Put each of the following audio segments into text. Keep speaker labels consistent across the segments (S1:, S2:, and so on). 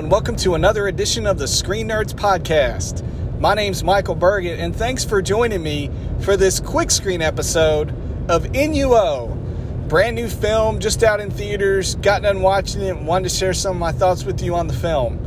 S1: and welcome to another edition of the Screen Nerds Podcast. My name's Michael Berget, and thanks for joining me for this quick screen episode of Inu-Oh. Brand new film, just out in theaters, got done watching it, wanted to share some of my thoughts with you on the film.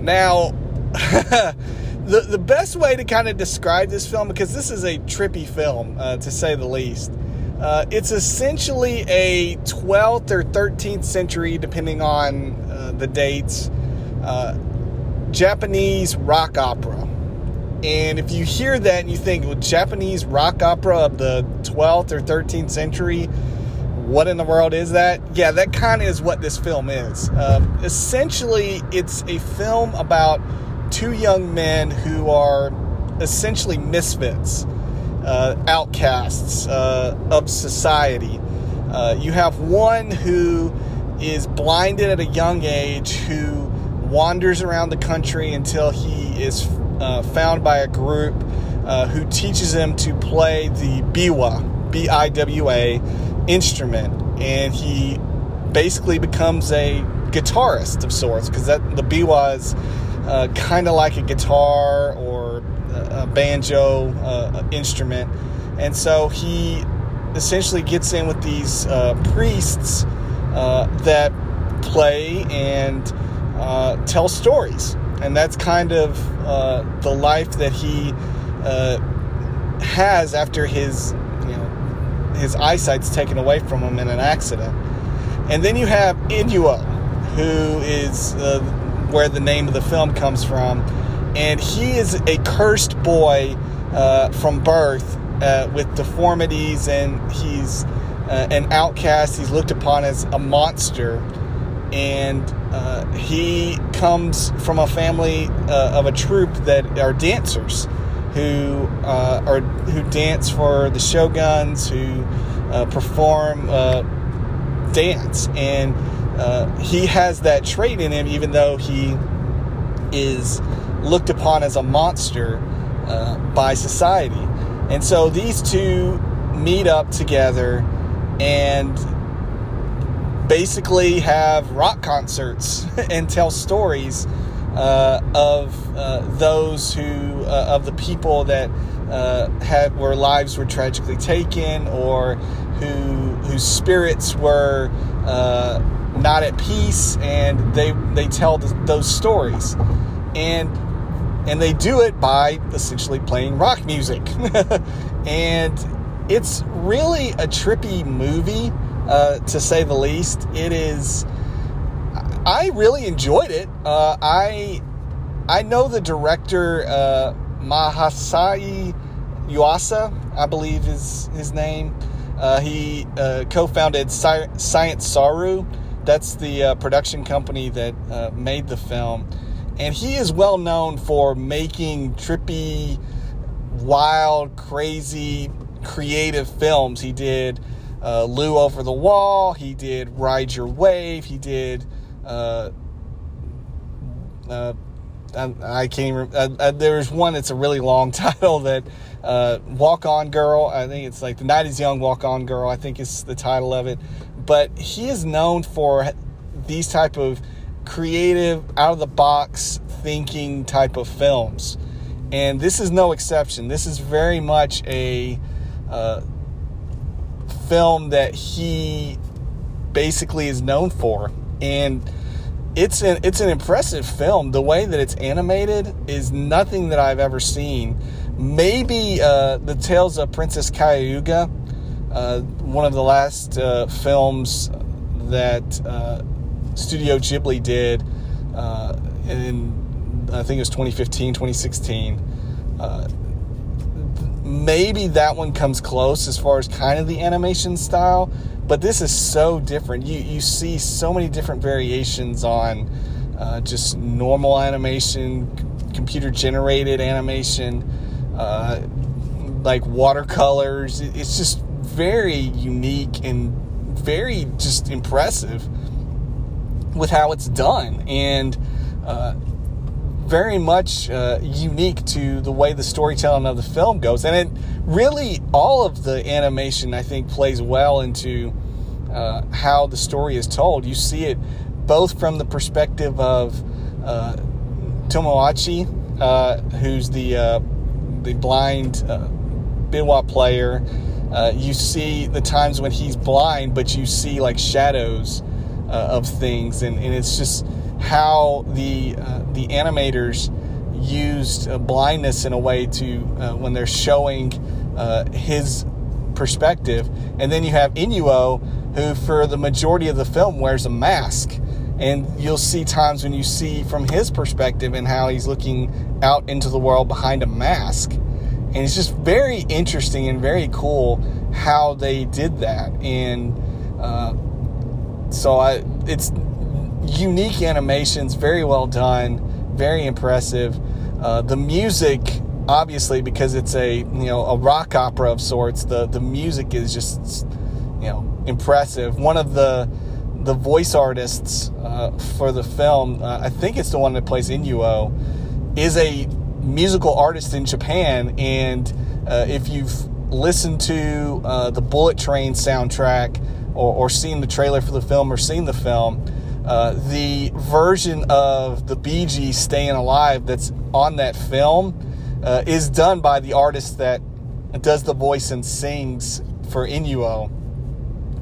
S1: Now, the, the best way to kind of describe this film, because this is a trippy film, uh, to say the least, uh, it's essentially a 12th or 13th century, depending on uh, the dates, uh, Japanese rock opera. And if you hear that and you think, well, Japanese rock opera of the 12th or 13th century, what in the world is that? Yeah, that kind of is what this film is. Um, essentially, it's a film about two young men who are essentially misfits uh, outcasts uh, of society. Uh, you have one who is blinded at a young age who wanders around the country until he is uh, found by a group uh, who teaches him to play the biwa, B I W A, instrument. And he basically becomes a guitarist of sorts because that the biwa is uh, kind of like a guitar or a banjo uh, instrument, and so he essentially gets in with these uh, priests uh, that play and uh, tell stories, and that's kind of uh, the life that he uh, has after his you know his eyesight's taken away from him in an accident, and then you have Inu-Oh, who is where the name of the film comes from. And he is a cursed boy uh, from birth uh, with deformities, and he's uh, an outcast. He's looked upon as a monster, and uh, he comes from a family uh, of a troupe that are dancers who uh, are who dance for the shoguns, who perform dance, and he has that trait in him, even though he is looked upon as a monster uh, by society. And so these two meet up together and basically have rock concerts and tell stories uh, of uh, those who, uh, of the people that uh, had where lives were tragically taken or who whose spirits were uh, not at peace, and they they tell the, those stories. And and they do it by essentially playing rock music. and it's really a trippy movie, uh, to say the least. It is. I really enjoyed it. Uh, I I know the director uh, Masaaki Yuasa, I believe is his name. Uh, he uh, co-founded Sci- Science Saru. That's the uh, production company that made the film and he is well known for making trippy, wild, crazy, creative films. He did uh, Lu Over the Wall, he did Ride Your Wave, he did. Uh, uh, I, I, can't. Uh, uh, there's one that's a really long title that uh, Walk On Girl. I think it's like The Night is Young, Walk On Girl. I think is the title of it. But he is known for these type of creative, out of the box thinking type of films. And this is no exception. This is very much a uh, film that he basically is known for. And it's an it's an impressive film. The way that it's animated is nothing that I've ever seen. Maybe uh, the Tales of Princess Kaguya, uh, one of the last uh, films that uh, Studio Ghibli did uh, in, I think it was 2015, 2016. Maybe that one comes close as far as kind of the animation style, but this is so different. You, you see so many different variations on uh, just normal animation, computer generated animation, uh, like watercolors. It's just very unique and very just impressive with how it's done and uh, very much uh, unique to the way the storytelling of the film goes. And it really, all of the animation, I think, plays well into uh, how the story is told. You see it both from the perspective of uh, Tomoachi, uh, who's the uh, the blind uh, biwa player. Uh, you see the times when he's blind, but you see like shadows of things, and, and it's just how the uh, the animators used uh, blindness in a way to uh, when they're showing uh, his perspective, and then you have Inu-Oh, who for the majority of the film wears a mask, and you'll see times when you see from his perspective and how he's looking out into the world behind a mask, and it's just very interesting and very cool how they did that, and uh, so I it's unique animations, very well done, very impressive. Uh, the music, obviously, because it's a you know a rock opera of sorts, the the music is just you know impressive. One of the the voice artists uh, for the film, uh, I think it's the one that plays Inu-Oh, is a musical artist in Japan, and uh, if you've listened to uh, the Bullet Train soundtrack or, or seen the trailer for the film or seen the film uh, the version of the Bee Gees "Staying Alive" that's on that film uh, is done by the artist that does the voice and sings for Inu-Oh,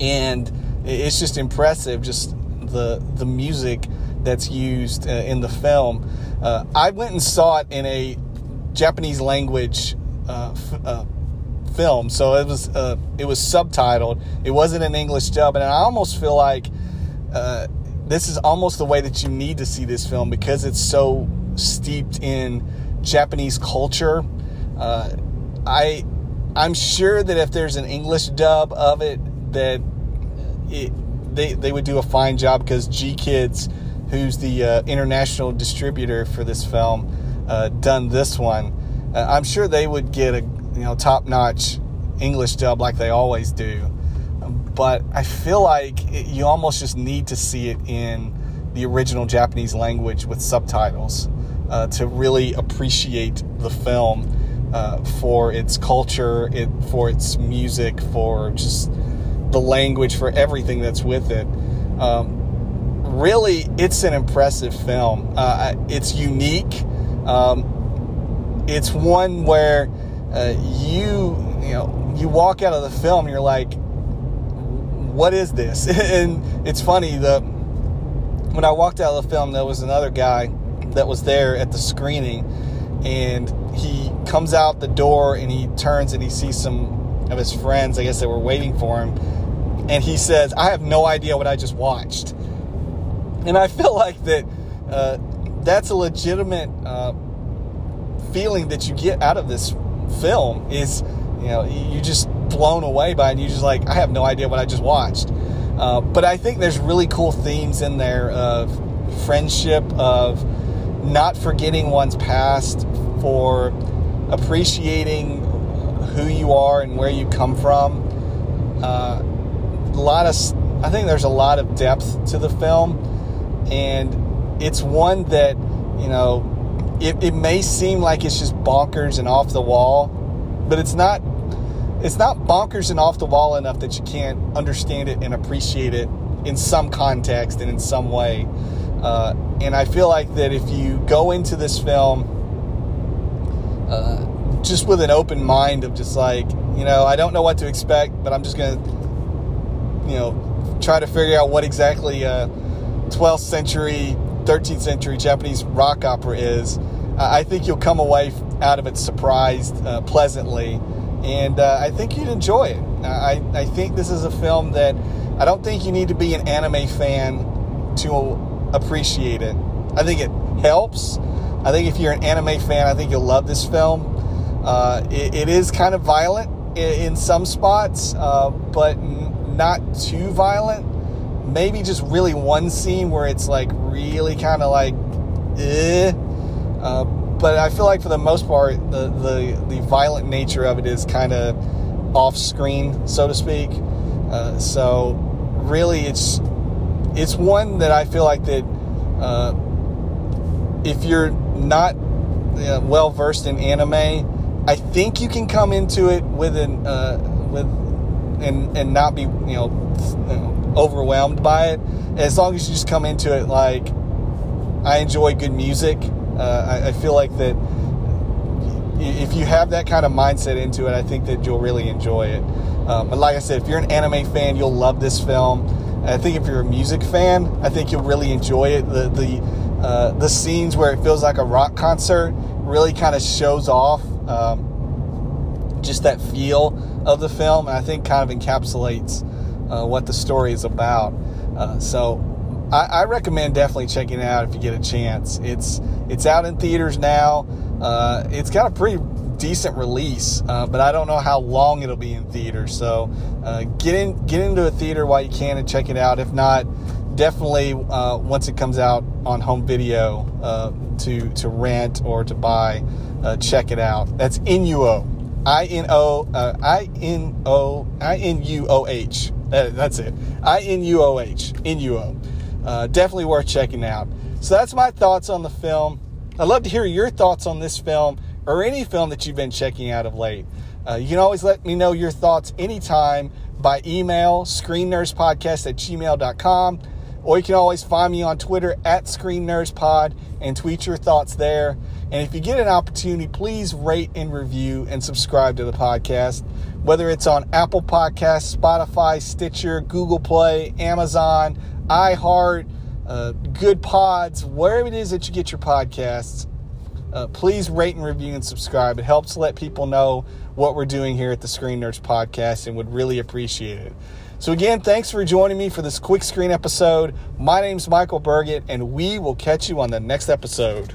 S1: and it's just impressive. Just the the music that's used uh, in the film. Uh, I went and saw it in a Japanese language uh, f- film, so it was it was subtitled. It wasn't an English dub, and I almost feel like this is almost the way that you need to see this film because it's so steeped in Japanese culture. Uh, I I'm sure that if there's an English dub of it, that it they they would do a fine job because GKIDS, who's the uh, international distributor for this film, uh, done this one. Uh, I'm sure they would get a you know top notch English dub like they always do but I feel like it, you almost just need to see it in the original Japanese language with subtitles uh, to really appreciate the film uh, for its culture, it for its music, for just the language, for everything that's with it. Um, really, it's an impressive film. Uh, it's unique. Um, it's one where uh, you you know you walk out of the film you're like what is this? and it's funny, the when I walked out of the film, there was another guy that was there at the screening, and he comes out the door and he turns and he sees some of his friends, I guess they were waiting for him, and he says, I have no idea what I just watched. And I feel like that uh, that's a legitimate uh, feeling that you get out of this film is, you know, you just blown away by it and you just like, I have no idea what I just watched. Uh, but I think there's really cool themes in there of friendship, of not forgetting one's past, for appreciating who you are and where you come from. Uh, a lot of, I think there's a lot of depth to the film, and it's one that, you know, it, it may seem like it's just bonkers and off the wall, but it's not it's not bonkers and off the wall enough that you can't understand it and appreciate it in some context and in some way. Uh, and I feel like that if you go into this film uh, just with an open mind of just like, you know, I don't know what to expect, but I'm just going to, you know, try to figure out what exactly uh, 12th century, 13th century Japanese rock opera is. I think you'll come away out of it surprised uh, pleasantly and uh, I think you'd enjoy it. I, I think this is a film that I don't think you need to be an anime fan to appreciate it. I think it helps. I think if you're an anime fan, I think you'll love this film. Uh, it, it is kind of violent in, in some spots, uh, but n- not too violent. Maybe just really one scene where it's like really kind of like, eh. But I feel like for the most part, the the, the violent nature of it is kind of off screen, so to speak. Uh, so really, it's it's one that I feel like that uh, if you're not uh, well versed in anime, I think you can come into it with an uh, with and and not be you know, overwhelmed by it. As long as you just come into it like I enjoy good music. Uh, I, I feel like that if you have that kind of mindset into it, I think that you'll really enjoy it. Um, but like I said, if you're an anime fan, you'll love this film. I think if you're a music fan, I think you'll really enjoy it. The the uh, the scenes where it feels like a rock concert really kind of shows off um, just that feel of the film, and I think kind of encapsulates uh, what the story is about. Uh, so I, I, recommend definitely checking it out if you get a chance. It's it's out in theaters now. Uh, it's got a pretty decent release, uh, but I don't know how long it'll be in theaters. So uh, get in get into a theater while you can and check it out. If not, definitely uh, once it comes out on home video uh, to to rent or to buy, uh, check it out. That's Inu-Oh. I N O I N O I N U O H. That's it. I N U O H. Inu-Oh. Definitely worth checking out. So that's my thoughts on the film. I'd love to hear your thoughts on this film or any film that you've been checking out of late. Uh, you can always let me know your thoughts anytime by email, screennerdspodcast at gmail.com, or you can always find me on Twitter at screennerdspod and tweet your thoughts there. And if you get an opportunity, please rate and review and subscribe to the podcast, whether it's on Apple Podcasts, Spotify, Stitcher, Google Play, Amazon, iHeart, uh, Goodpods, wherever it is that you get your podcasts. Uh, please rate and review and subscribe. It helps let people know what we're doing here at the Screen Nerds Podcast and would really appreciate it. So, again, thanks for joining me for this quick screen episode. My name's Michael Burgett, and we will catch you on the next episode.